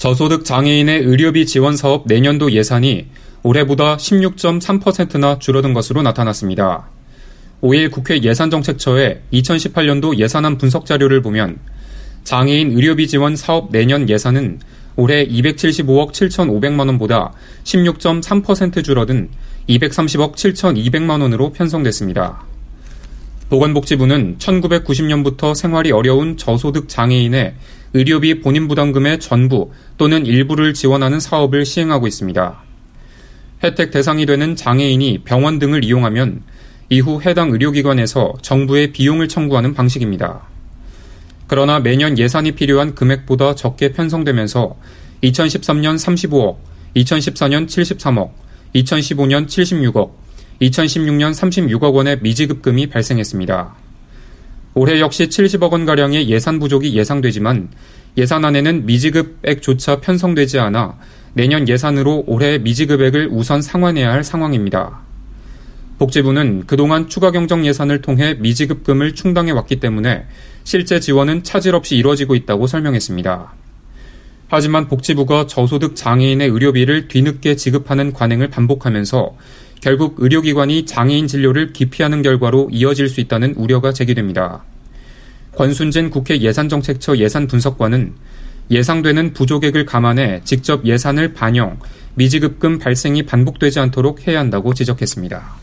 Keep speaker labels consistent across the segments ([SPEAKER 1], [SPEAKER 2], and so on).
[SPEAKER 1] 저소득 장애인의 의료비 지원 사업 내년도 예산이 올해보다 16.3%나 줄어든 것으로 나타났습니다. 5일 국회 예산정책처의 2018년도 예산안 분석 자료를 보면 장애인 의료비 지원 사업 내년 예산은 올해 275억 7,500만 원보다 16.3% 줄어든 230억 7,200만 원으로 편성됐습니다. 보건복지부는 1990년부터 생활이 어려운 저소득 장애인의 의료비 본인 부담금의 전부 또는 일부를 지원하는 사업을 시행하고 있습니다. 혜택 대상이 되는 장애인이 병원 등을 이용하면 이후 해당 의료기관에서 정부의 비용을 청구하는 방식입니다. 그러나 매년 예산이 필요한 금액보다 적게 편성되면서 2013년 35억, 2014년 73억, 2015년 76억, 2016년 36억 원의 미지급금이 발생했습니다. 올해 역시 70억 원가량의 예산 부족이 예상되지만 예산안에는 미지급액조차 편성되지 않아 내년 예산으로 올해 미지급액을 우선 상환해야 할 상황입니다. 복지부는 그동안 추가 경정 예산을 통해 미지급금을 충당해 왔기 때문에 실제 지원은 차질 없이 이뤄지고 있다고 설명했습니다. 하지만 복지부가 저소득 장애인의 의료비를 뒤늦게 지급하는 관행을 반복하면서 결국 의료기관이 장애인 진료를 기피하는 결과로 이어질 수 있다는 우려가 제기됩니다. 권순진 국회 예산정책처 예산분석관은 예상되는 부족액을 감안해 직접 예산을 반영, 미지급금 발생이 반복되지 않도록 해야 한다고 지적했습니다.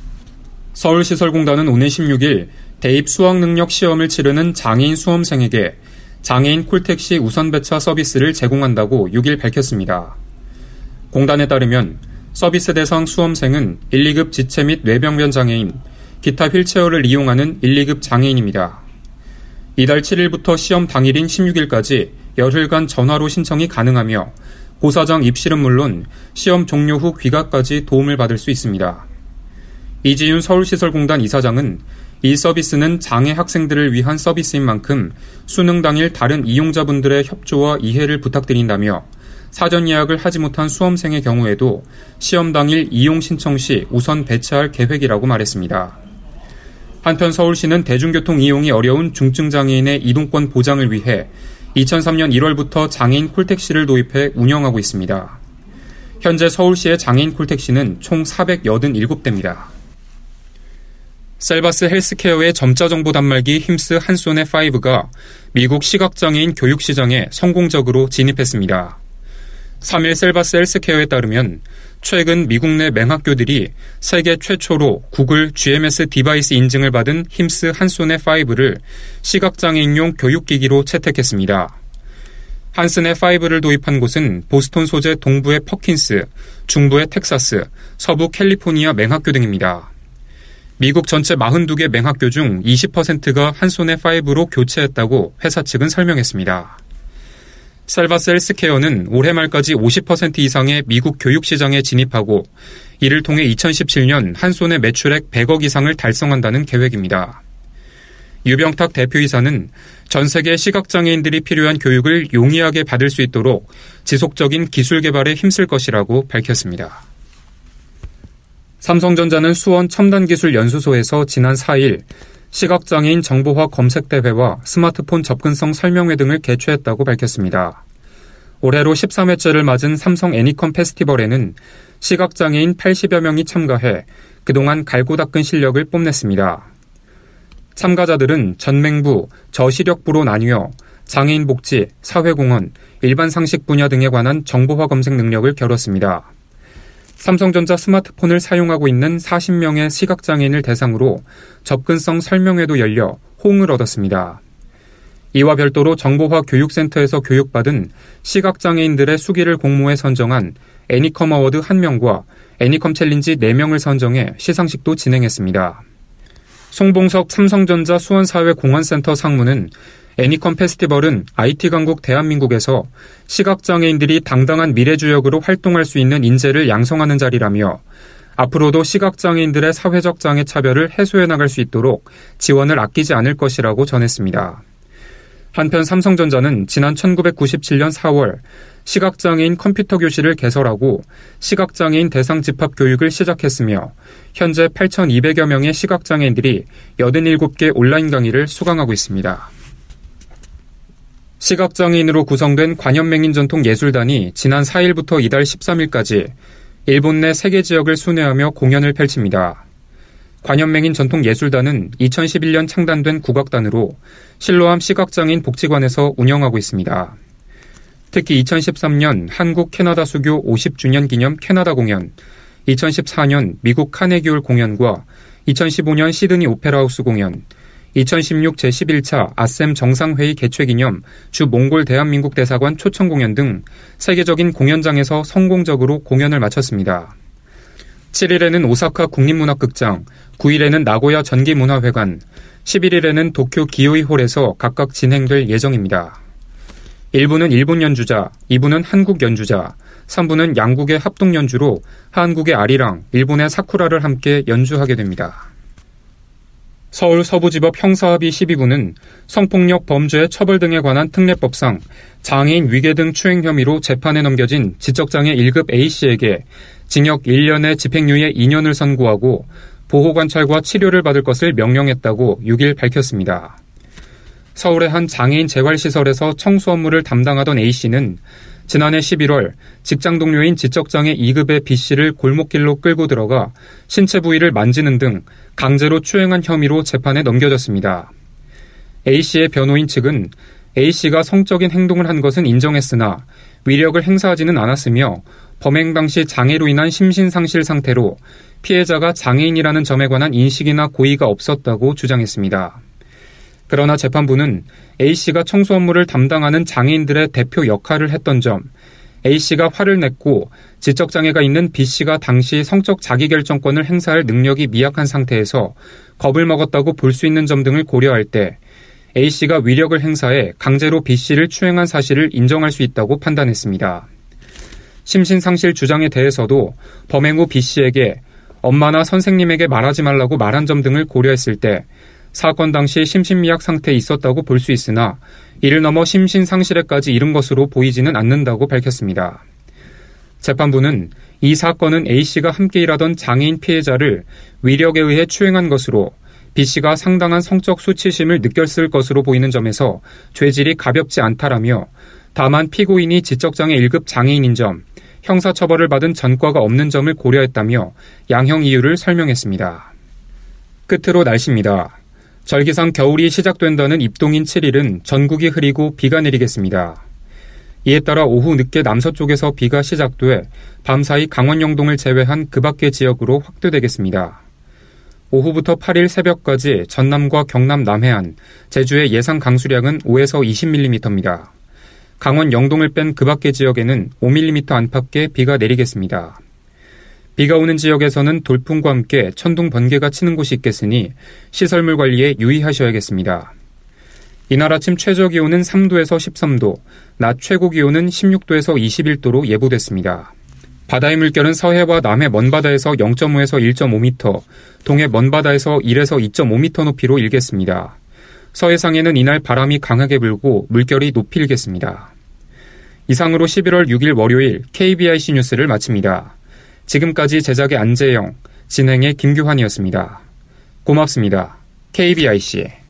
[SPEAKER 1] 서울시설공단은 오는 16일 대입 수학능력 시험을 치르는 장애인 수험생에게 장애인 콜택시 우선배차 서비스를 제공한다고 6일 밝혔습니다. 공단에 따르면 서비스 대상 수험생은 1, 2급 지체 및 뇌병변 장애인, 기타 휠체어를 이용하는 1, 2급 장애인입니다. 이달 7일부터 시험 당일인 16일까지 열흘간 전화로 신청이 가능하며 고사장 입실은 물론 시험 종료 후 귀가까지 도움을 받을 수 있습니다. 이지윤 서울시설공단 이사장은 이 서비스는 장애 학생들을 위한 서비스인 만큼 수능 당일 다른 이용자분들의 협조와 이해를 부탁드린다며 사전 예약을 하지 못한 수험생의 경우에도 시험 당일 이용 신청 시 우선 배차할 계획이라고 말했습니다. 한편 서울시는 대중교통 이용이 어려운 중증 장애인의 이동권 보장을 위해 2003년 1월부터 장애인 콜택시를 도입해 운영하고 있습니다. 현재 서울시의 장애인 콜택시는 총 487대입니다. 셀바스 헬스케어의 점자 정보 단말기 힘스 한손의 5가 미국 시각장애인 교육 시장에 성공적으로 진입했습니다. 3일 셀바스 헬스케어에 따르면 최근 미국 내 맹학교들이 세계 최초로 구글 GMS device 인증을 받은 힘스 한소네 5를 시각장애인용 교육기기로 채택했습니다. 한소네 5를 도입한 곳은 보스턴 소재 동부의 퍼킨스, 중부의 텍사스, 서부 캘리포니아 맹학교 등입니다. 미국 전체 42개 맹학교 중 20%가 한손의 5로 교체했다고 회사 측은 설명했습니다. 살바스 헬스케어는 올해 말까지 50% 이상의 미국 교육 시장에 진입하고 이를 통해 2017년 한 손의 매출액 100억 이상을 달성한다는 계획입니다. 유병탁 대표이사는 전 세계 시각장애인들이 필요한 교육을 용이하게 받을 수 있도록 지속적인 기술 개발에 힘쓸 것이라고 밝혔습니다. 삼성전자는 수원 첨단기술연수소에서 지난 4일 시각장애인 정보화 검색대회와 스마트폰 접근성 설명회 등을 개최했다고 밝혔습니다. 올해로 13회째를 맞은 삼성 애니컴 페스티벌에는 시각장애인 80여 명이 참가해 그동안 갈고 닦은 실력을 뽐냈습니다. 참가자들은 전맹부, 저시력부로 나뉘어 장애인 복지, 사회공헌, 일반 상식 분야 등에 관한 정보화 검색 능력을 겨뤘습니다. 삼성전자 스마트폰을 사용하고 있는 40명의 시각장애인을 대상으로 접근성 설명회도 열려 호응을 얻었습니다. 이와 별도로 정보화 교육센터에서 교육받은 시각장애인들의 수기를 공모해 선정한 애니컴 어워드 1명과 애니컴 챌린지 4명을 선정해 시상식도 진행했습니다. 송봉석 삼성전자 수원사회공헌센터 상무는 애니컴 페스티벌은 IT 강국 대한민국에서 시각장애인들이 당당한 미래주역으로 활동할 수 있는 인재를 양성하는 자리라며 앞으로도 시각장애인들의 사회적 장애 차별을 해소해 나갈 수 있도록 지원을 아끼지 않을 것이라고 전했습니다. 한편 삼성전자는 지난 1997년 4월 시각장애인 컴퓨터 교실을 개설하고 시각장애인 대상 집합 교육을 시작했으며 현재 8,200여 명의 시각장애인들이 87개 온라인 강의를 수강하고 있습니다. 시각장애인으로 구성된 관현맹인 전통 예술단이 지난 4일부터 이달 13일까지 일본 내 세계 지역을 순회하며 공연을 펼칩니다. 관현맹인 전통 예술단은 2011년 창단된 국악단으로 실로암 시각장애인 복지관에서 운영하고 있습니다. 특히 2013년 한국 캐나다 수교 50주년 기념 캐나다 공연, 2014년 미국 카네기홀 공연과 2015년 시드니 오페라하우스 공연, 2016 제11차 아셈 정상회의 개최 기념 주 몽골 대한민국 대사관 초청 공연 등 세계적인 공연장에서 성공적으로 공연을 마쳤습니다. 7일에는 오사카 국립문학극장, 9일에는 나고야 전기문화회관, 11일에는 도쿄 기요이홀에서 각각 진행될 예정입니다. 1부는 일본 연주자, 2부는 한국 연주자, 3부는 양국의 합동 연주로 한국의 아리랑, 일본의 사쿠라를 함께 연주하게 됩니다. 서울 서부지법 형사합의 12부는 성폭력 범죄 처벌 등에 관한 특례법상 장애인 위계 등 추행 혐의로 재판에 넘겨진 지적장애 1급 A씨에게 징역 1년에 집행유예 2년을 선고하고 보호관찰과 치료를 받을 것을 명령했다고 6일 밝혔습니다. 서울의 한 장애인 재활시설에서 청소 업무를 담당하던 A씨는 지난해 11월 직장 동료인 지적장애 2급의 B씨를 골목길로 끌고 들어가 신체 부위를 만지는 등 강제로 추행한 혐의로 재판에 넘겨졌습니다. A씨의 변호인 측은 A씨가 성적인 행동을 한 것은 인정했으나 위력을 행사하지는 않았으며 범행 당시 장애로 인한 심신상실 상태로 피해자가 장애인이라는 점에 관한 인식이나 고의가 없었다고 주장했습니다. 그러나 재판부는 A씨가 청소 업무를 담당하는 장애인들의 대표 역할을 했던 점, A씨가 화를 냈고 지적장애가 있는 B씨가 당시 성적 자기결정권을 행사할 능력이 미약한 상태에서 겁을 먹었다고 볼 수 있는 점 등을 고려할 때 A씨가 위력을 행사해 강제로 B씨를 추행한 사실을 인정할 수 있다고 판단했습니다. 심신상실 주장에 대해서도 범행 후 B씨에게 엄마나 선생님에게 말하지 말라고 말한 점 등을 고려했을 때 사건 당시 심신미약 상태에 있었다고 볼 수 있으나 이를 넘어 심신상실에까지 이른 것으로 보이지는 않는다고 밝혔습니다. 재판부는 이 사건은 A씨가 함께 일하던 장애인 피해자를 위력에 의해 추행한 것으로 B씨가 상당한 성적 수치심을 느꼈을 것으로 보이는 점에서 죄질이 가볍지 않다라며 다만 피고인이 지적장애 1급 장애인인 점, 형사처벌을 받은 전과가 없는 점을 고려했다며 양형 이유를 설명했습니다. 끝으로 날씨입니다. 절기상 겨울이 시작된다는 입동인 7일은 전국이 흐리고 비가 내리겠습니다. 이에 따라 오후 늦게 남서쪽에서 비가 시작돼 밤사이 강원 영동을 제외한 그 밖의 지역으로 확대되겠습니다. 오후부터 8일 새벽까지 전남과 경남 남해안, 제주의 예상 강수량은 5에서 20mm입니다. 강원 영동을 뺀 그 밖의 지역에는 5mm 안팎의 비가 내리겠습니다. 비가 오는 지역에서는 돌풍과 함께 천둥 번개가 치는 곳이 있겠으니 시설물 관리에 유의하셔야겠습니다. 이날 아침 최저 기온은 3도에서 13도, 낮 최고 기온은 16도에서 21도로 예보됐습니다. 바다의 물결은 서해와 남해 먼바다에서 0.5에서 1.5m, 동해 먼바다에서 1에서 2.5m 높이로 일겠습니다. 서해상에는 이날 바람이 강하게 불고 물결이 높이 일겠습니다. 이상으로 11월 6일 월요일 KBIC 뉴스를 마칩니다. 지금까지 제작의 안재영, 진행의 김규환이었습니다. 고맙습니다. KBIC